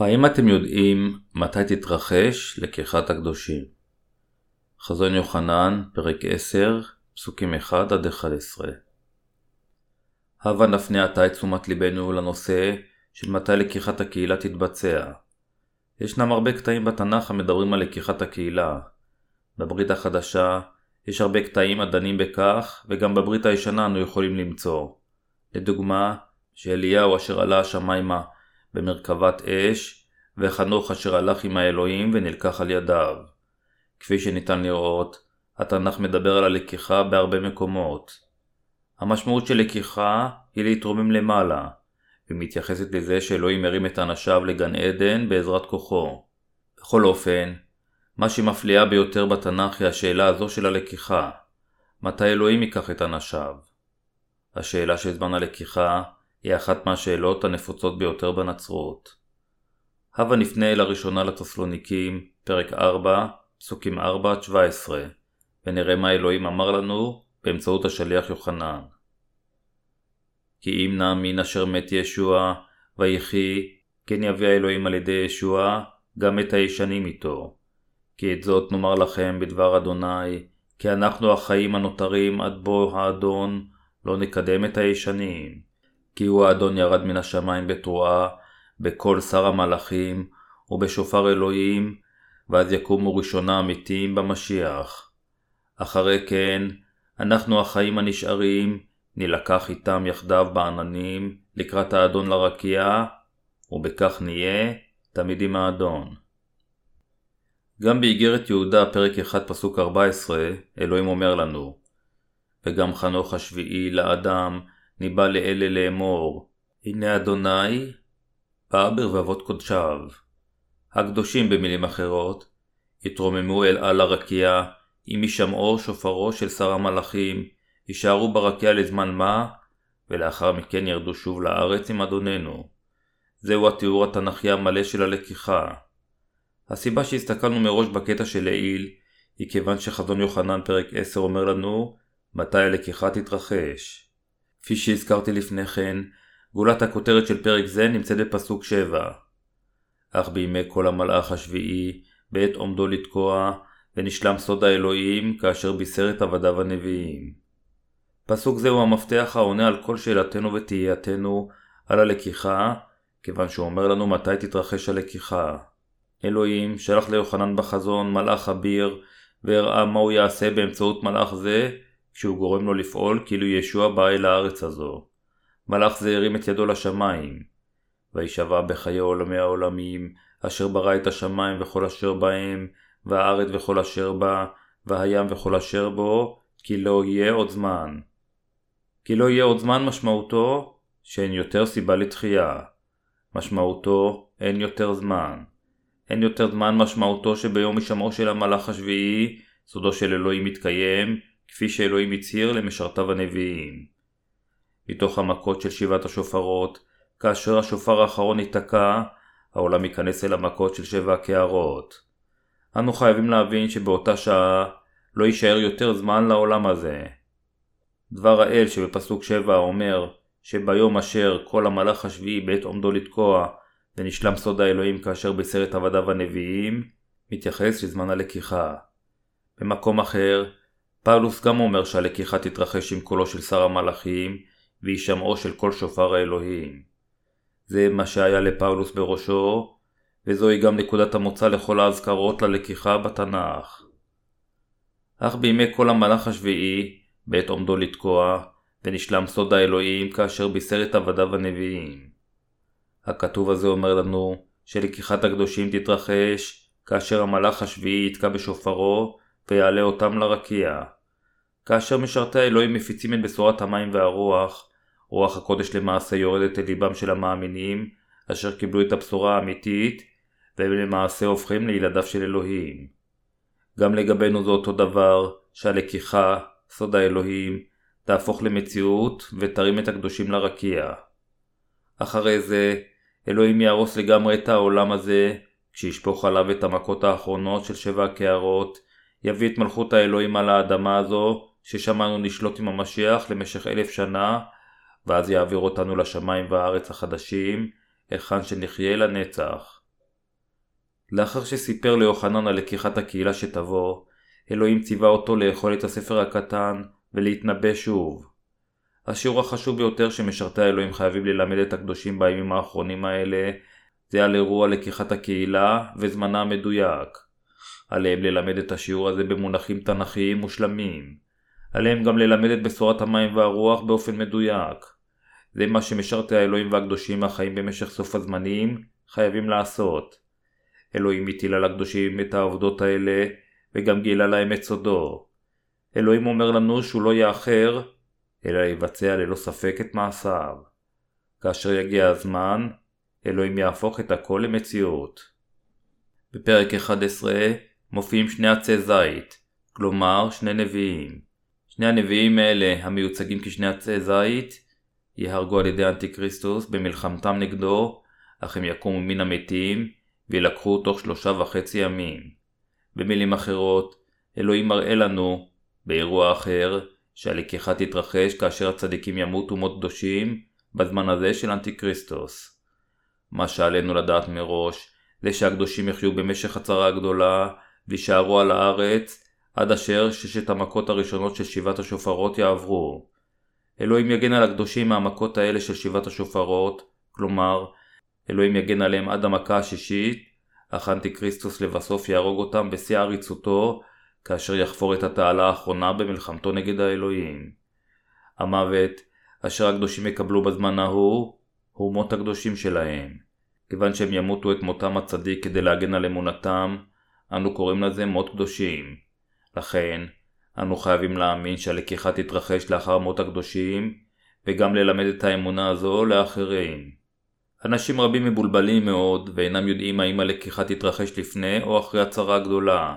האם אתם יודעים מתי תתרחש לקיחת הקדושים? חזון יוחנן, פרק 10, פסוקים 1-11 הבה נפנה עתה את תשומת ליבנו לנושא של מתי לקיחת הקהילה תתבצע. ישנם הרבה קטעים בתנ"ך המדברים על לקיחת הקהילה. בברית החדשה יש הרבה קטעים הדנים בכך, וגם בברית הישנה אנו יכולים למצוא. לדוגמה, שאליהו אשר עלה השמיימה במרכבת אש, וחנוך אשר הלך עם האלוהים ונלקח על ידיו. כפי שניתן לראות, התנ"ך מדבר על הלקיחה בהרבה מקומות. המשמעות של לקיחה היא להתרומם למעלה, ומתייחסת לזה שאלוהים הרים את אנשיו לגן עדן בעזרת כוחו. בכל אופן, מה שמפליאה ביותר בתנ"ך היא השאלה הזו של הלקיחה. מתי אלוהים ייקח את אנשיו? השאלה של זמן הלקיחה היא אחת מהשאלות הנפוצות ביותר בנצרות. הבה נפנה לראשונה לתסלוניקים, פרק 4, פסוקים 4-17, ונראה מה אלוהים אמר לנו באמצעות השליח יוחנן. כי אם נאמין אשר מת ישוע, ויחי, כן יביא האלוהים על ידי ישוע, גם את הישנים איתו. כי את זאת נאמר לכם בדבר אדוני, כי אנחנו החיים הנותרים עד בוא האדון, לא נקדם את הישנים. כי הוא האדון ירד מן השמיים בתרועה, בקול שר המלאכים, ובשופר אלוהים, ואז יקומו ראשונה המתים במשיח. אחרי כן, אנחנו החיים הנשארים, נלקח איתם יחדיו בעננים, לקראת האדון לרקיע, ובכך נהיה תמיד עם האדון. גם באיגרת יהודה, פרק 1, פסוק 14, אלוהים אומר לנו, וגם חנוך השביעי לאדם, ניבא לאלה לאמור, הנה אדוני, בא ברבבות קודשיו. הקדושים במילים אחרות, יתרוממו אל על הרקיע, עם הישמעו שופרו של שר המלאכים, יישארו ברקיע לזמן מה, ולאחר מכן ירדו שוב לארץ עם אדוננו. זהו התיאור התנ"כי המלא של הלקיחה. הסיבה שהסתכלנו מראש בקטע של לעיל, היא כיוון שחזון יוחנן פרק 10 אומר לנו מתי הלקיחה תתרחש. כפי שהזכרתי לפני כן, גולת הכותרת של פרק זה נמצאת בפסוק 7. אך בימי כל המלאך השביעי, בעת עומדו לתקוע, ונשלם סוד האלוהים, כאשר בישר את עבדיו הנביאים. פסוק זה הוא המפתח העונה על כל שאלתנו ותהייתנו על הלקיחה, כיוון שהוא אומר לנו מתי תתרחש הלקיחה. אלוהים שלח ליוחנן בחזון מלאך אביר, והראה מה הוא יעשה באמצעות מלאך זה, כשהוא גורם לו לפעול כאילו ישוע בא אל הארץ הזו. מלאך זה הרים את ידו לשמיים. וישבע בחיי עולמי העולמים, אשר ברא את השמיים וכל אשר בהם, והארץ וכל אשר בה, והים וכל אשר בו, כי לא יהיה עוד זמן. כי לא יהיה עוד זמן משמעותו שאין יותר סיבה לתחייה. משמעותו אין יותר זמן. אין יותר זמן משמעותו שביום הישמעו של המלאך השביעי, סודו של אלוהים מתקיים, כפי שאלוהים הצהיר למשרתיו הנביאים. מתוך המכות של שבעת השופרות, כאשר השופר האחרון ייתקע, העולם ייכנס אל המכות של שבע הקערות. אנו חייבים להבין שבאותה שעה לא יישאר יותר זמן לעולם הזה. דבר האל שבפסוק 7 אומר שביום אשר כל המלאך השביעי בעת עומדו לתקוע ונשלם סוד האלוהים כאשר את עבדיו הנביאים, מתייחס לזמן הלקיחה. במקום אחר, פאולוס גם אומר שהלקיחה תתרחש עם קולו של שר המלאכים, והישמעו של כל שופר האלוהים. זה מה שהיה לפאולוס בראשו, וזוהי גם נקודת המוצא לכל האזכרות ללקיחה בתנ"ך. אך בימי כל המלאך השביעי, בעת עומדו לתקוע, ונשלם סוד האלוהים כאשר בישר את עבדיו הנביאים. הכתוב הזה אומר לנו שלקיחת הקדושים תתרחש כאשר המלאך השביעי יתקע בשופרו ויעלה אותם לרקיע. כאשר משרתי האלוהים מפיצים את בשורת המים והרוח, רוח הקודש למעשה יורדת אל ליבם של המאמינים, אשר קיבלו את הבשורה האמיתית, והם למעשה הופכים לילדיו של אלוהים. גם לגבינו זה אותו דבר, שהלקיחה, סוד האלוהים, תהפוך למציאות ותרים את הקדושים לרקיע. אחרי זה, אלוהים יהרוס לגמרי את העולם הזה, כשישפוך עליו את המכות האחרונות של שבע הקערות, יביא את מלכות האלוהים על האדמה הזו, ששמענו נשלוט עם המשיח למשך אלף שנה, ואז יעביר אותנו לשמיים והארץ החדשים, היכן שנחיה לנצח. לאחר שסיפר ליוחנן על לקיחת הקהילה שתבוא, אלוהים ציווה אותו לאכול את הספר הקטן ולהתנבא שוב. השיעור החשוב ביותר שמשרתי האלוהים חייבים ללמד את הקדושים בימים האחרונים האלה זה על אירוע לקיחת הקהילה וזמנה המדויק. עליהם ללמד את השיעור הזה במונחים תנכיים מושלמים. עליהם גם ללמד את בשורת המים והרוח באופן מדויק. זה מה שמשרתי האלוהים והקדושים החיים במשך סוף הזמנים חייבים לעשות. אלוהים הטיל על הקדושים את העבודות האלה וגם גילה להם את סודו. אלוהים אומר לנו שהוא לא יאחר, אלא יבצע ללא ספק את מעשיו. כאשר יגיע הזמן, אלוהים יהפוך את הכל למציאות. בפרק 11 מופיעים שני עצי זית, כלומר שני נביאים. שני הנביאים האלה, המיוצגים כשני עצי זית, ייהרגו על ידי אנטיקריסטוס במלחמתם נגדו, אך הם יקומו מן המתים וילקחו תוך שלושה וחצי ימים. במילים אחרות, אלוהים מראה לנו, באירוע אחר, שהלקיחה תתרחש כאשר הצדיקים ימותו מות קדושים בזמן הזה של אנטיקריסטוס. מה שעלינו לדעת מראש, זה שהקדושים יחיו במשך הצרה הגדולה ויישארו על הארץ עד אשר ששת המכות הראשונות של שבעת השופרות יעברו. אלוהים יגן על הקדושים מהמכות האלה של שבעת השופרות, כלומר, אלוהים יגן עליהם עד המכה השישית, אך אנטיקריסטוס לבסוף יהרוג אותם בשיא עריצותו, כאשר יחפור את התעלה האחרונה במלחמתו נגד האלוהים. המוות, אשר הקדושים יקבלו בזמן ההוא, הוא מות הקדושים שלהם. כיוון שהם ימותו את מותם הצדיק כדי להגן על אמונתם, אנו קוראים לזה מות קדושים. לכן, אנו חייבים להאמין שהלקיחה תתרחש לאחר מות הקדושים, וגם ללמד את האמונה הזו לאחרים. אנשים רבים מבולבלים מאוד, ואינם יודעים האם הלקיחה תתרחש לפני או אחרי הצרה הגדולה.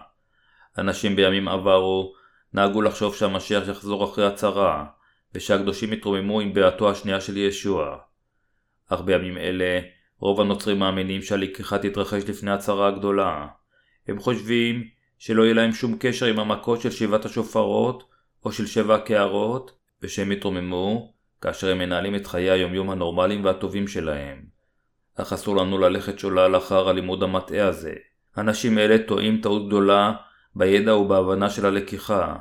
אנשים בימים עברו נהגו לחשוב שהמשיח יחזור אחרי הצרה, ושהקדושים יתרוממו עם ביאתו השנייה של ישוע. אך בימים אלה, רוב הנוצרים מאמינים שהלקיחה תתרחש לפני הצרה הגדולה. הם חושבים שלא יהיה להם שום קשר עם המכות של שבעת השופרות או של שבע הקערות, ושהם יתרוממו כאשר הם מנהלים את חיי היומיום הנורמליים והטובים שלהם. אך אסור לנו ללכת שולל אחר הלימוד המטעה הזה. אנשים אלה טועים טעות גדולה בידע ובהבנה של הלקיחה.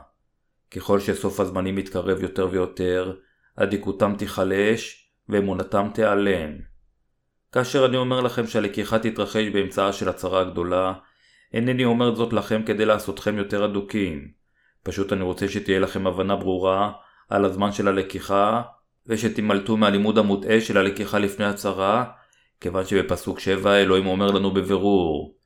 ככל שסוף הזמנים מתקרב יותר ויותר, אדיקותם תיחלש ואמונתם תיעלם. כאשר אני אומר לכם שהלקיחה תתרחש באמצעה של הצרה הגדולה, אינני אומר זאת לכם כדי לעשותכם יותר אדוקים. פשוט אני רוצה שתהיה לכם הבנה ברורה על הזמן של הלקיחה, ושתימלטו מהלימוד המוטעה של הלקיחה לפני הצרה, כיוון שבפסוק 7 אלוהים אומר לנו בבירור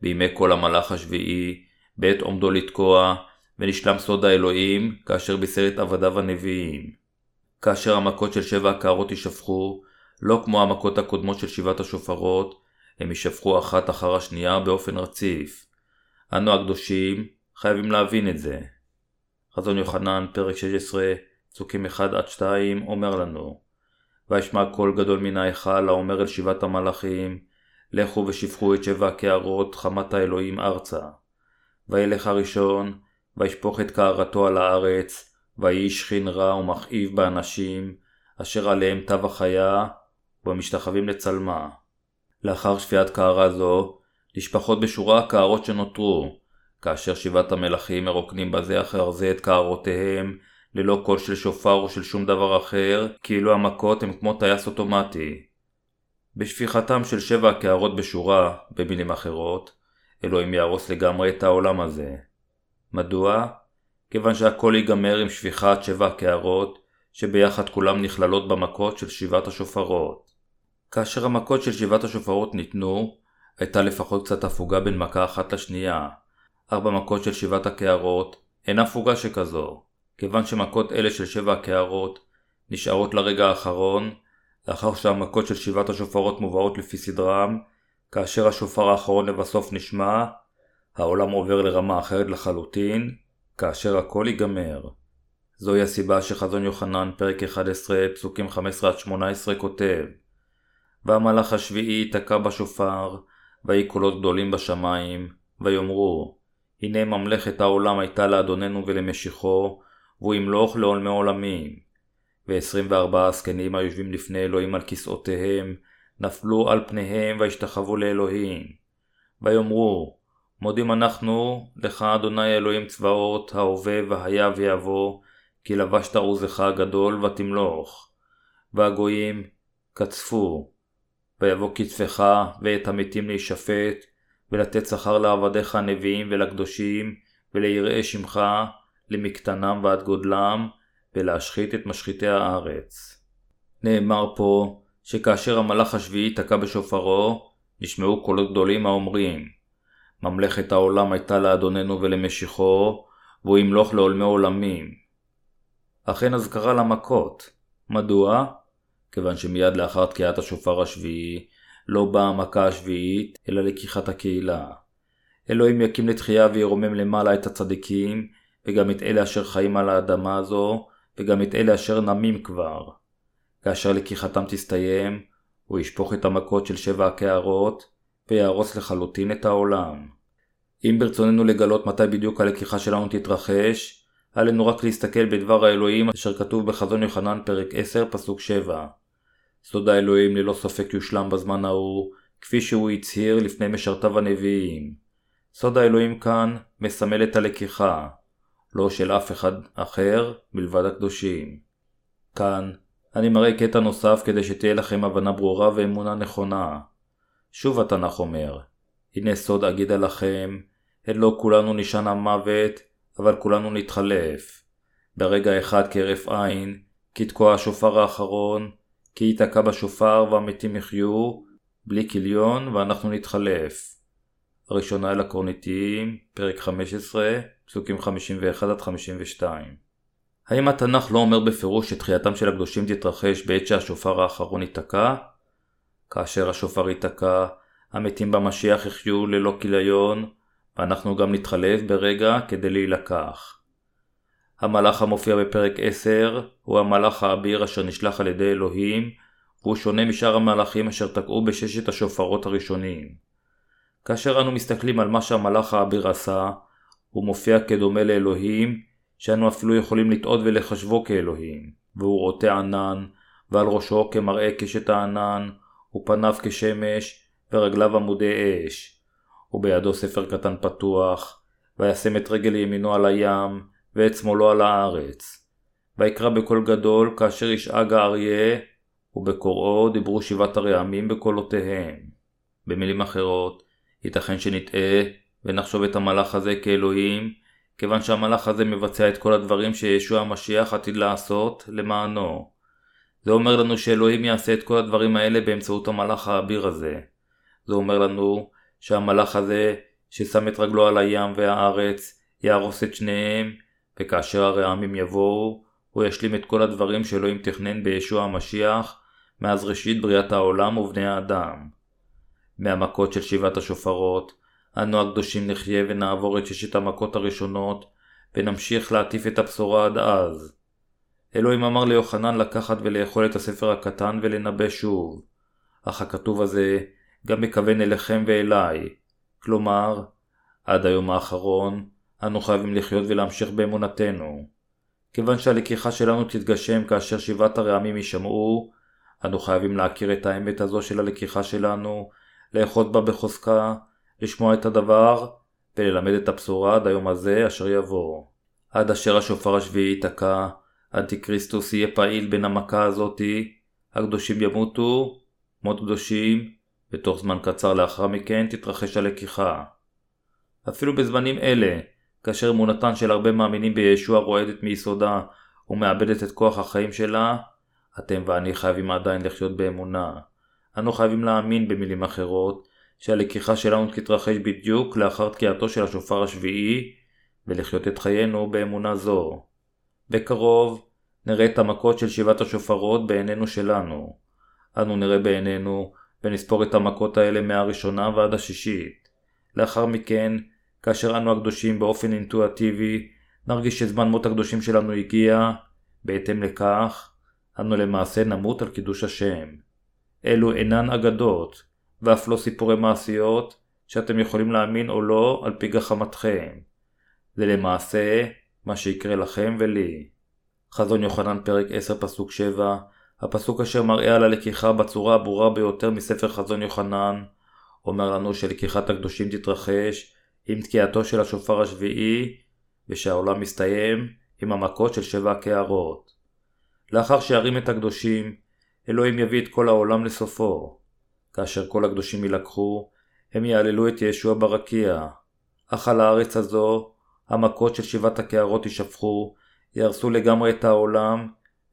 בימי כל המלאך השביעי, בעת עומדו לתקוע, ונשלם סוד האלוהים, כאשר בישר את עבדיו הנביאים. כאשר המכות של שבע הקערות יישפכו, לא כמו המכות הקודמות של שבעת השופרות, הם יישפכו אחת אחר השנייה באופן רציף. אנו הקדושים חייבים להבין את זה. חזון יוחנן, פרק 16, פסוקים 1-2, אומר לנו וישמע קול גדול מן ההיכל האומר אל שבעת המלאכים, לכו ושפכו את שבע הקערות חמת האלוהים ארצה. וילך הראשון, וישפוך את קערתו על הארץ, ויהי שכין רע ומכאיב באנשים, אשר עליהם תו החיה, ובמשתחווים לצלמה. לאחר שפיית קערה זו, נשפחות בשורה הקערות שנותרו, כאשר שבעת המלכים מרוקנים בזה אחר זה את קערותיהם, ללא קול של שופר או של שום דבר אחר, כאילו המכות הם כמו טייס אוטומטי. בשפיכתם של שבע הקערות בשורה, במילים אחרות, אלוהים יהרוס לגמרי את העולם הזה. מדוע? כיוון שהכל ייגמר עם שפיכת שבע הקערות, שביחד כולם נכללות במכות של שבעת השופרות. כאשר המכות של שבעת השופרות ניתנו, הייתה לפחות קצת הפוגה בין מכה אחת לשנייה. ארבע מכות של שבעת הקערות אין הפוגה שכזו, כיוון שמכות אלה של שבע הקערות נשארות לרגע האחרון, לאחר שהמכות של שבעת השופרות מובאות לפי סדרם, כאשר השופר האחרון לבסוף נשמע, העולם עובר לרמה אחרת לחלוטין, כאשר הכל ייגמר. זוהי הסיבה שחזון יוחנן, פרק 11, פסוקים 15-18 כותב והמלאך השביעי תקע בשופר, ויהי קולות גדולים בשמיים, ויאמרו, הנה ממלכת העולם הייתה לאדוננו ולמשיחו, והוא ימלוך לעולמי עולמים. ועשרים וארבעה הזקנים היושבים לפני אלוהים על כסאותיהם, נפלו על פניהם וישתחוו לאלוהים. ויאמרו, מודים אנחנו לך אדוני אלוהים צבאות, ההווה והיה ויבוא, כי לבשת עוזך הגדול ותמלוך. והגויים קצפו, ויבוא קצפך ואת המתים להישפט, ולתת שכר לעבדיך הנביאים ולקדושים, וליראי שמך, למקטנם ועד גודלם, ולהשחית את משחיתי הארץ. נאמר פה, שכאשר המלאך השביעי תקע בשופרו, נשמעו קולות גדולים האומרים, ממלכת העולם הייתה לאדוננו ולמשיחו, והוא ימלוך לעולמי עולמים. אכן אזכרה למכות. מדוע? כיוון שמיד לאחר תקיעת השופר השביעי, לא באה המכה השביעית, אלא לקיחת הקהילה. אלוהים יקים לתחייה וירומם למעלה את הצדיקים, וגם את אלה אשר חיים על האדמה הזו, וגם את אלה אשר נמים כבר. כאשר לקיחתם תסתיים, הוא ישפוך את המכות של שבע הקערות, ויהרוס לחלוטין את העולם. אם ברצוננו לגלות מתי בדיוק הלקיחה שלנו תתרחש, עלינו רק להסתכל בדבר האלוהים אשר כתוב בחזון יוחנן פרק 10 פסוק 7. סוד האלוהים ללא ספק יושלם בזמן ההוא, כפי שהוא הצהיר לפני משרתיו הנביאים. סוד האלוהים כאן מסמל את הלקיחה, לא של אף אחד אחר מלבד הקדושים. כאן אני מראה קטע נוסף כדי שתהיה לכם הבנה ברורה ואמונה נכונה. שוב התנ"ך אומר, הנה סוד אגידה לכם, הן לא כולנו נשען המוות, אבל כולנו נתחלף. ברגע אחד כהרף עין, כי תקוע השופר האחרון, כי ייתקע בשופר והמתים יחיו, בלי כליון ואנחנו נתחלף. הראשונה אל הקורניתיים, פרק 15, פסוקים 51-52. האם התנ"ך לא אומר בפירוש שתחייתם של הקדושים תתרחש בעת שהשופר האחרון ייתקע? כאשר השופר ייתקע, המתים במשיח יחיו ללא כליון, ואנחנו גם נתחלף ברגע כדי להילקח. המלאך המופיע בפרק 10 הוא המלאך האביר אשר נשלח על ידי אלוהים, והוא שונה משאר המלאכים אשר תקעו בששת השופרות הראשונים. כאשר אנו מסתכלים על מה שהמלאך האביר עשה, הוא מופיע כדומה לאלוהים, שאנו אפילו יכולים לטעות ולחשבו כאלוהים, והוא רוטה ענן, ועל ראשו כמראה קשת הענן, ופניו כשמש, ורגליו עמודי אש. ובידו ספר קטן פתוח, וישם את רגל ימינו על הים, ואת שמאלו על הארץ. ויקרא בקול גדול כאשר ישאג האריה, ובקוראו דיברו שבעת הרעמים בקולותיהם. במילים אחרות, ייתכן שנטעה ונחשוב את המלאך הזה כאלוהים, כיוון שהמלאך הזה מבצע את כל הדברים שישוע המשיח עתיד לעשות למענו. זה אומר לנו שאלוהים יעשה את כל הדברים האלה באמצעות המלאך האביר הזה. זה אומר לנו שהמלאך הזה, ששם את רגלו על הים והארץ, יהרוס את שניהם, וכאשר הרעמים יבואו, הוא ישלים את כל הדברים שאלוהים תכנן בישוע המשיח, מאז ראשית בריאת העולם ובני האדם. מהמכות של שבעת השופרות, אנו הקדושים נחיה ונעבור את ששת המכות הראשונות, ונמשיך להטיף את הבשורה עד אז. אלוהים אמר ליוחנן לקחת ולאכול את הספר הקטן ולנבא שוב. אך הכתוב הזה גם מכוון אליכם ואליי. כלומר, עד היום האחרון, אנו חייבים לחיות ולהמשיך באמונתנו. כיוון שהלקיחה שלנו תתגשם כאשר שבעת הרעמים יישמעו, אנו חייבים להכיר את האמת הזו של הלקיחה שלנו, לאחוז בה בחוזקה, לשמוע את הדבר, וללמד את הבשורה עד היום הזה אשר יבוא. עד אשר השופר השביעי ייתקע, אנטי-כריסטוס יהיה פעיל בין המכה הזאתי, הקדושים ימותו, מות קדושים, ותוך זמן קצר לאחר מכן תתרחש הלקיחה. אפילו בזמנים אלה, כאשר אמונתן של הרבה מאמינים בישוע רועדת מיסודה ומאבדת את כוח החיים שלה, אתם ואני חייבים עדיין לחיות באמונה. אנו חייבים להאמין במילים אחרות, שהלקיחה שלנו תתרחש בדיוק לאחר תקיעתו של השופר השביעי, ולחיות את חיינו באמונה זו. בקרוב נראה את המכות של שבעת השופרות בעינינו שלנו. אנו נראה בעינינו ונספור את המכות האלה מהראשונה ועד השישית. לאחר מכן, כאשר אנו הקדושים באופן אינטואטיבי, נרגיש שזמן מות הקדושים שלנו הגיע, בהתאם לכך, אנו למעשה נמות על קידוש השם. אלו אינן אגדות, ואף לא סיפורי מעשיות, שאתם יכולים להאמין או לא על פי גחמתכם. זה למעשה מה שיקרה לכם ולי. חזון יוחנן פרק 10 פסוק 7 הפסוק אשר מראה על הלקיחה בצורה הברורה ביותר מספר חזון יוחנן, אומר לנו שלקיחת הקדושים תתרחש עם תקיעתו של השופר השביעי, ושהעולם מסתיים עם המכות של שבע הקערות. לאחר שירים את הקדושים, אלוהים יביא את כל העולם לסופו. כאשר כל הקדושים יילקחו, הם יעללו את ישוע ברקיע. אך על הארץ הזו, המכות של שבעת הקערות יישפכו, יהרסו לגמרי את העולם,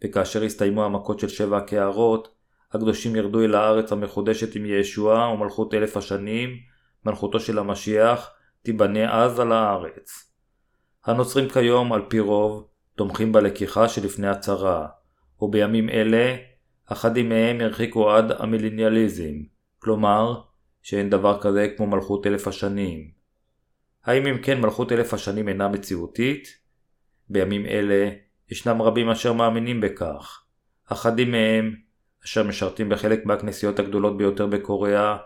וכאשר יסתיימו המכות של שבע הקערות, הקדושים ירדו אל הארץ המחודשת עם ישוע ומלכות אלף השנים, מלכותו של המשיח, תיבנה אז על הארץ. הנוצרים כיום, על פי רוב, תומכים בלקיחה שלפני הצהרה, ובימים אלה, אחדים מהם הרחיקו עד המילניאליזם, כלומר, שאין דבר כזה כמו מלכות אלף השנים. האם אם כן מלכות אלף השנים אינה מציאותית? בימים אלה ישנם רבים אשר מאמינים בכך. אחדים מהם, אשר משרתים בחלק מהכנסיות הגדולות ביותר בקוריאה,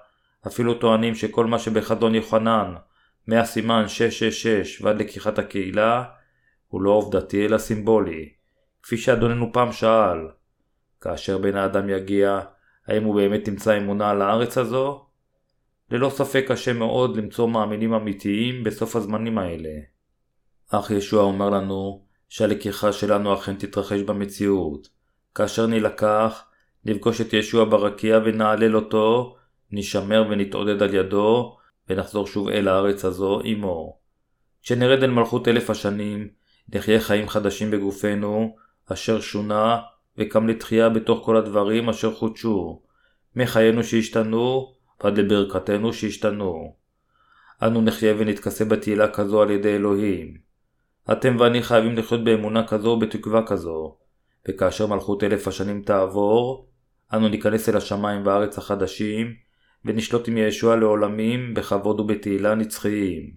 אפילו טוענים שכל מה שבחדון יוחנן, מהסימן 666 ועד לקיחת הקהילה, הוא לא עובדתי אלא סימבולי. כפי שאדוננו פעם שאל, כאשר בן האדם יגיע, האם הוא באמת ימצא אמונה על הארץ הזו? ללא ספק קשה מאוד למצוא מאמינים אמיתיים בסוף הזמנים האלה. אך ישוע אומר לנו שהלקיחה שלנו אכן תתרחש במציאות. כאשר נילקח, נפגוש את ישוע ברקיע ונעלל אותו, נשמר ונתעודד על ידו, ונחזור שוב אל הארץ הזו עמו. כשנרד אל מלכות אלף השנים, נחיה חיים חדשים בגופנו, אשר שונה, וקם לתחייה בתוך כל הדברים אשר חודשו, מחיינו שהשתנו, ועד לברכתנו שהשתנו. אנו נחיה ונתכסה בתהילה כזו על ידי אלוהים. אתם ואני חייבים לחיות באמונה כזו ובתקווה כזו, וכאשר מלכות אלף השנים תעבור, אנו ניכנס אל השמיים והארץ החדשים, ונשלוט עם ישוע לעולמים בכבוד ובתהילה נצחיים.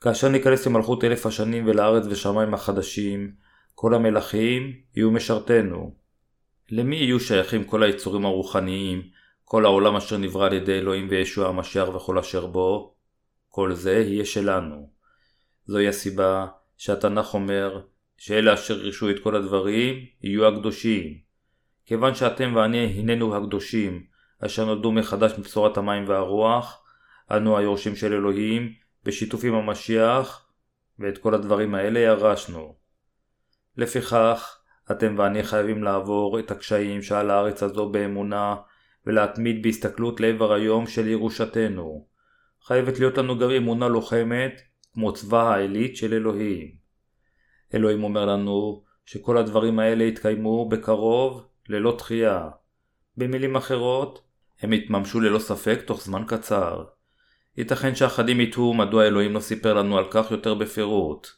כאשר ניכנס למלכות אלף השנים ולארץ ושמיים החדשים, כל המלכים יהיו משרתנו. למי יהיו שייכים כל היצורים הרוחניים, כל העולם אשר נברא על ידי אלוהים וישוע המשיח וכל אשר בו? כל זה יהיה שלנו. זוהי הסיבה שהתנ"ך אומר שאלה אשר רישו את כל הדברים יהיו הקדושים. כיוון שאתם ואני הננו הקדושים, אשר נולדו מחדש מבשורת המים והרוח, אנו היורשים של אלוהים, בשיתוף עם המשיח, ואת כל הדברים האלה ירשנו. לפיכך, אתם ואני חייבים לעבור את הקשיים שעל הארץ הזו באמונה, ולהתמיד בהסתכלות לעבר היום של ירושתנו. חייבת להיות לנו גם אמונה לוחמת, כמו צבא העילית של אלוהים. אלוהים אומר לנו שכל הדברים האלה יתקיימו בקרוב, ללא דחייה. במילים אחרות, הם יתממשו ללא ספק תוך זמן קצר. ייתכן שאחדים יתהו מדוע אלוהים לא סיפר לנו על כך יותר בפירוט.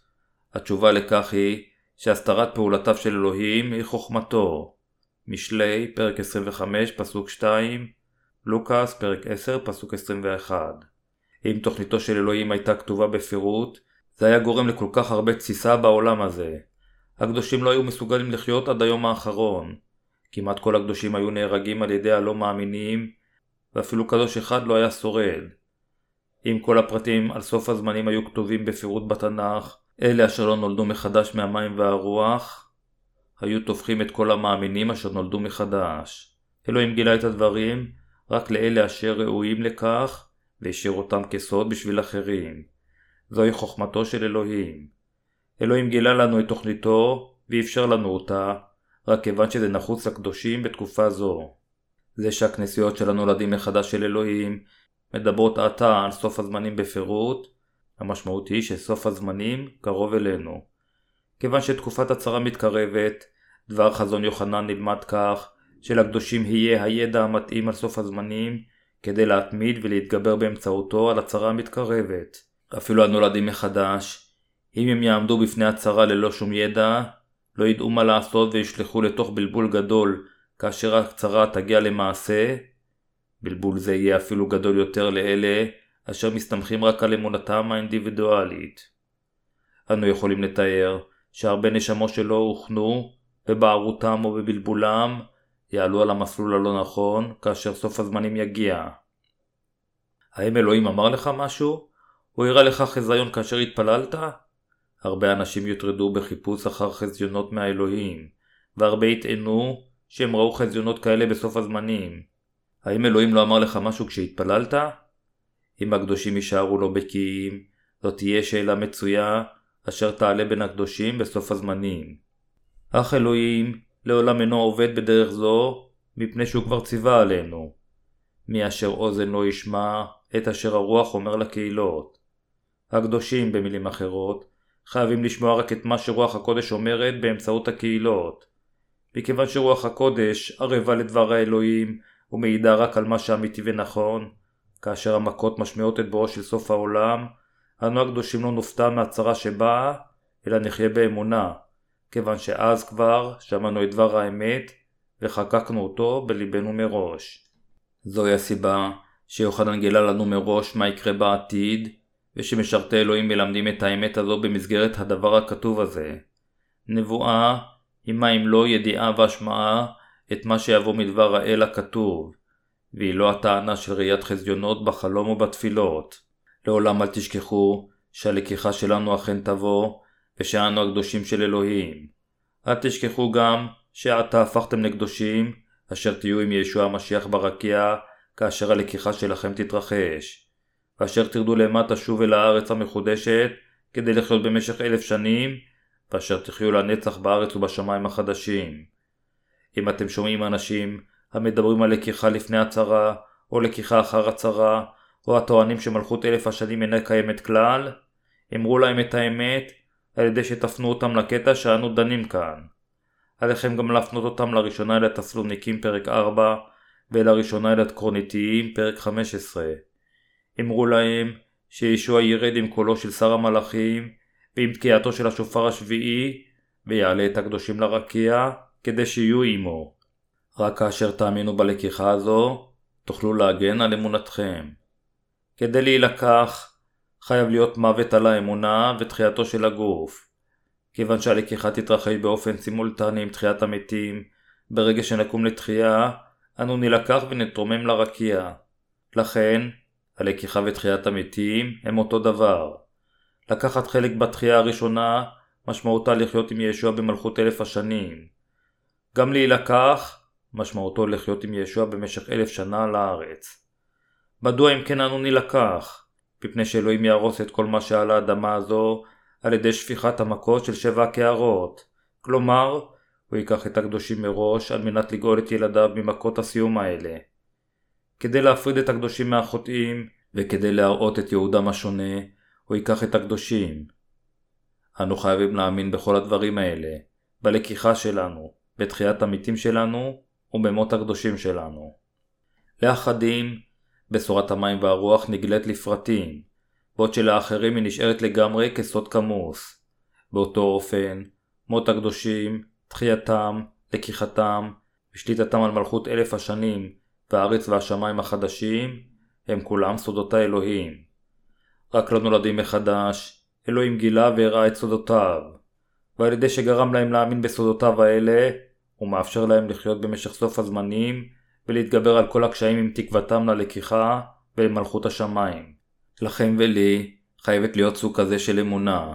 התשובה לכך היא שהסתרת פעולותיו של אלוהים היא חוכמתו. משלי, פרק 25, פסוק 2, לוקאס, פרק 10, פסוק 21. אם תוכניתו של אלוהים הייתה כתובה בפירוט, זה היה גורם לכל כך הרבה תסיסה בעולם הזה. הקדושים לא היו מסוגלים לחיות עד היום האחרון. כמעט כל הקדושים היו נהרגים על ידי הלא מאמינים, ואפילו קדוש אחד לא היה שורד. אם כל הפרטים על סוף הזמנים היו כתובים בפירוט בתנ"ך, אלה אשר לא נולדו מחדש מהמים והרוח, היו טובחים את כל המאמינים אשר נולדו מחדש. אלוהים גילה את הדברים רק לאלה אשר ראויים לכך, והשאיר אותם כסוד בשביל אחרים. זוהי חוכמתו של אלוהים. אלוהים גילה לנו את תוכניתו, ואפשר לנו אותה, רק כיוון שזה נחוץ לקדושים בתקופה זו. זה שהכנסיות של הנולדים מחדש של אלוהים מדברות עתה על סוף הזמנים בפירוט, המשמעות היא שסוף הזמנים קרוב אלינו. כיוון שתקופת הצרה מתקרבת, דבר חזון יוחנן נלמד כך שלקדושים יהיה הידע המתאים על סוף הזמנים כדי להתמיד ולהתגבר באמצעותו על הצרה המתקרבת. אפילו הנולדים מחדש, אם הם יעמדו בפני הצרה ללא שום ידע, לא ידעו מה לעשות וישלחו לתוך בלבול גדול כאשר הצרה תגיע למעשה, בלבול זה יהיה אפילו גדול יותר לאלה אשר מסתמכים רק על אמונתם האינדיבידואלית. אנו יכולים לתאר שהרבה נשמות שלא הוכנו, בבערותם או בבלבולם, יעלו על המסלול הלא נכון כאשר סוף הזמנים יגיע. האם אלוהים אמר לך משהו? הוא הראה לך חזיון כאשר התפללת? הרבה אנשים יוטרדו בחיפוש אחר חזיונות מהאלוהים, והרבה יטענו שהם ראו חזיונות כאלה בסוף הזמנים. האם אלוהים לא אמר לך משהו כשהתפללת? אם הקדושים יישארו לא בקיאים, זאת תהיה שאלה מצויה, אשר תעלה בין הקדושים בסוף הזמנים. אך אלוהים לעולם אינו עובד בדרך זו, מפני שהוא כבר ציווה עלינו. מי אשר אוזן לא ישמע, את אשר הרוח אומר לקהילות. הקדושים, במילים אחרות, חייבים לשמוע רק את מה שרוח הקודש אומרת באמצעות הקהילות. מכיוון שרוח הקודש ערבה לדבר האלוהים ומעידה רק על מה שאמיתי ונכון, כאשר המכות משמיעות את בואו של סוף העולם, אנו הקדושים לא נופתע מהצרה שבאה, אלא נחיה באמונה, כיוון שאז כבר שמענו את דבר האמת וחקקנו אותו בליבנו מראש. זוהי הסיבה שיוחנן גילה לנו מראש מה יקרה בעתיד, ושמשרתי אלוהים מלמדים את האמת הזו במסגרת הדבר הכתוב הזה. נבואה היא מה אם לא ידיעה והשמעה את מה שיבוא מדבר האל הכתוב, והיא לא הטענה של ראיית חזיונות בחלום או בתפילות. לעולם אל תשכחו שהלקיחה שלנו אכן תבוא, ושאנו הקדושים של אלוהים. אל תשכחו גם שעתה הפכתם לקדושים, אשר תהיו עם ישוע המשיח ברקיע, כאשר הלקיחה שלכם תתרחש. ואשר תרדו למטה שוב אל הארץ המחודשת, כדי לחיות במשך אלף שנים, ואשר תחיו לנצח בארץ ובשמיים החדשים. אם אתם שומעים אנשים המדברים על לקיחה לפני הצהרה, או לקיחה אחר הצהרה, או הטוענים שמלכות אלף השנים אינה קיימת כלל, אמרו להם את האמת על ידי שתפנו אותם לקטע שאנו דנים כאן. עליכם גם להפנות אותם לראשונה אל התסלוניקים פרק 4 ולראשונה אל הקרוניתיים פרק 15. אמרו להם שישוע ירד עם קולו של שר המלאכים ועם תקיעתו של השופר השביעי ויעלה את הקדושים לרקיע כדי שיהיו עמו. רק כאשר תאמינו בלקיחה הזו תוכלו להגן על אמונתכם. כדי להילקח חייב להיות מוות על האמונה ותחייתו של הגוף. כיוון שהלקיחה תתרחש באופן סימולטני עם תחיית המתים, ברגע שנקום לתחייה, אנו נילקח ונתרומם לרקיע. לכן, הלקיחה ותחיית המתים הם אותו דבר. לקחת חלק בתחייה הראשונה, משמעותה לחיות עם ישוע במלכות אלף השנים. גם להילקח, משמעותו לחיות עם ישוע במשך אלף שנה על הארץ. מדוע אם כן אנו נילקח? מפני שאלוהים יהרוס את כל מה שעל האדמה הזו על ידי שפיכת המכות של שבע הקערות. כלומר, הוא ייקח את הקדושים מראש על מנת לגאול את ילדיו ממכות הסיום האלה. כדי להפריד את הקדושים מהחוטאים, וכדי להראות את יהודם השונה, הוא ייקח את הקדושים. אנו חייבים להאמין בכל הדברים האלה, בלקיחה שלנו, בתחיית המתים שלנו, ובמות הקדושים שלנו. לאחדים, בשורת המים והרוח נגלית לפרטים, בעוד שלאחרים היא נשארת לגמרי כסוד כמוס. באותו אופן, מות הקדושים, תחייתם, לקיחתם, ושליטתם על מלכות אלף השנים, והארץ והשמיים החדשים, הם כולם סודות האלוהים. רק לנולדים מחדש, אלוהים גילה והראה את סודותיו, ועל ידי שגרם להם להאמין בסודותיו האלה, הוא מאפשר להם לחיות במשך סוף הזמנים, ולהתגבר על כל הקשיים עם תקוותם ללקיחה ולמלכות השמיים. לכם ולי חייבת להיות סוג כזה של אמונה.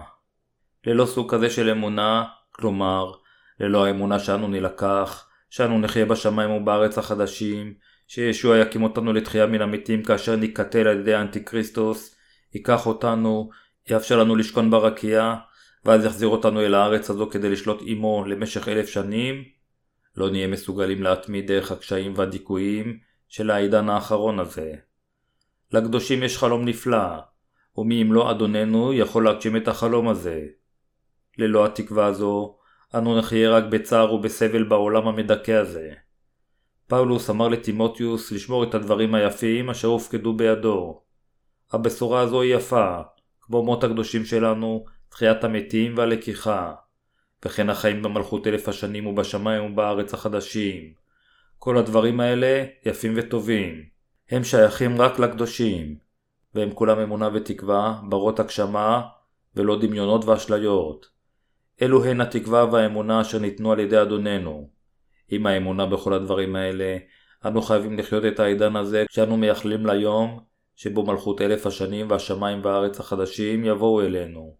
ללא סוג כזה של אמונה, כלומר, ללא האמונה שאנו נילקח, שאנו נחיה בשמיים ובארץ החדשים, שישוע יקים אותנו לתחייה מן המתים כאשר ניקטל על ידי האנטיקריסטוס, ייקח אותנו, יאפשר לנו לשכון ברקיע, ואז יחזיר אותנו אל הארץ הזו כדי לשלוט עמו למשך אלף שנים, לא נהיה מסוגלים להתמיד דרך הקשיים והדיכויים של העידן האחרון הזה. לקדושים יש חלום נפלא, ומי אם לא אדוננו יכול להגשים את החלום הזה. ללא התקווה הזו, אנו נחיה רק בצער ובסבל בעולם המדכא הזה. פאולוס אמר לטימוטיוס לשמור את הדברים היפים אשר הופקדו בידו. הבשורה הזו היא יפה, כמו מות הקדושים שלנו, תחיית המתים והלקיחה. וכן החיים במלכות אלף השנים ובשמיים ובארץ החדשים. כל הדברים האלה יפים וטובים. הם שייכים רק לקדושים, והם כולם אמונה ותקווה, ברות הגשמה, ולא דמיונות ואשליות. אלו הן התקווה והאמונה אשר ניתנו על ידי אדוננו. עם האמונה בכל הדברים האלה, אנו חייבים לחיות את העידן הזה כשאנו מייחלים ליום שבו מלכות אלף השנים והשמיים והארץ החדשים יבואו אלינו.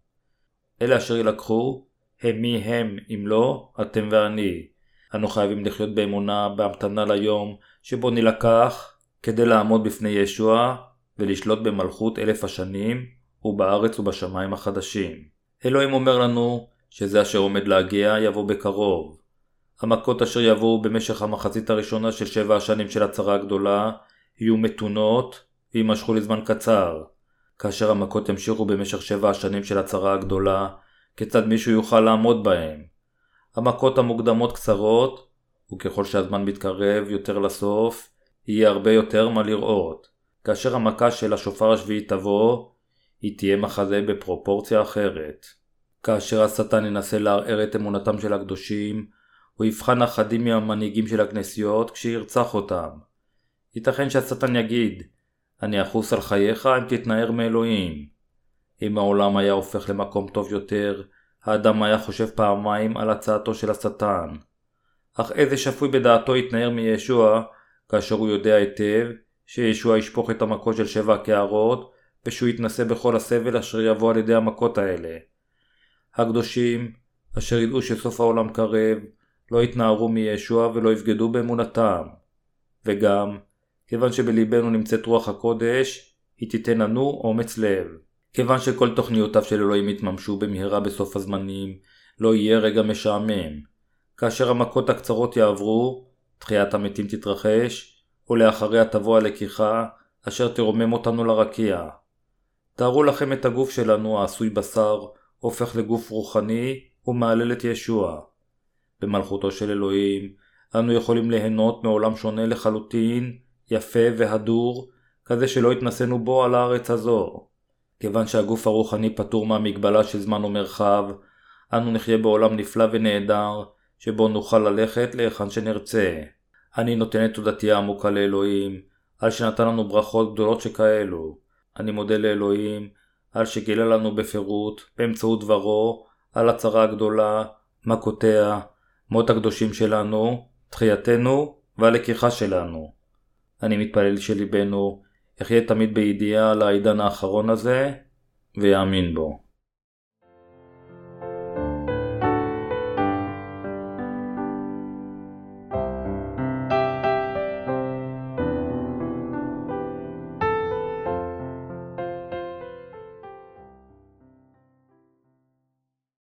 אלה אשר יילקחו הם מי הם, אם לא, אתם ואני. אנו חייבים לחיות באמונה, בהמתנה ליום, שבו נילקח, כדי לעמוד בפני ישוע, ולשלוט במלכות אלף השנים, ובארץ ובשמיים החדשים. אלוהים אומר לנו שזה אשר עומד להגיע יבוא בקרוב. המכות אשר יבואו במשך המחצית הראשונה של שבע השנים של הצרה הגדולה יהיו מתונות ויימשכו לזמן קצר. כאשר המכות ימשיכו במשך שבע השנים של הצרה הגדולה, כיצד מישהו יוכל לעמוד בהם? המכות המוקדמות קצרות, וככל שהזמן מתקרב יותר לסוף, יהיה הרבה יותר מה לראות. כאשר המכה של השופר השביעי תבוא, היא תהיה מחזה בפרופורציה אחרת. כאשר השטן ינסה לערער את אמונתם של הקדושים, הוא יבחן אחדים מהמנהיגים של הכנסיות כשירצח אותם. ייתכן שהשטן יגיד, אני אחוס על חייך אם תתנער מאלוהים. אם העולם היה הופך למקום טוב יותר, האדם היה חושב פעמיים על הצעתו של השטן. אך איזה שפוי בדעתו יתנער מישוע, כאשר הוא יודע היטב שישוע ישפוך את המכות של שבע הקערות, ושהוא יתנסה בכל הסבל אשר יבוא על ידי המכות האלה. הקדושים, אשר ידעו שסוף העולם קרב, לא יתנערו מישוע ולא יבגדו באמונתם. וגם, כיוון שבליבנו נמצאת רוח הקודש, היא תיתן לנו אומץ לב. כיוון שכל תוכניותיו של אלוהים יתממשו במהרה בסוף הזמנים, לא יהיה רגע משעמם. כאשר המכות הקצרות יעברו, תחיית המתים תתרחש, ולאחריה תבוא הלקיחה, אשר תרומם אותנו לרקיע. תארו לכם את הגוף שלנו העשוי בשר, הופך לגוף רוחני, ומהלל את ישוע. במלכותו של אלוהים, אנו יכולים ליהנות מעולם שונה לחלוטין, יפה והדור, כזה שלא התנסינו בו על הארץ הזו. כיוון שהגוף הרוחני פטור מהמגבלה של זמן ומרחב, אנו נחיה בעולם נפלא ונהדר, שבו נוכל ללכת להיכן שנרצה. אני נותן את תודתי העמוקה לאלוהים, על שנתן לנו ברכות גדולות שכאלו. אני מודה לאלוהים, על שגילה לנו בפירוט, באמצעות דברו, על הצרה הגדולה, מכותיה, מות הקדושים שלנו, תחייתנו והלקיחה שלנו. אני מתפלל שליבנו יחיה תמיד בידיעה על העידן האחרון הזה, ויאמין בו.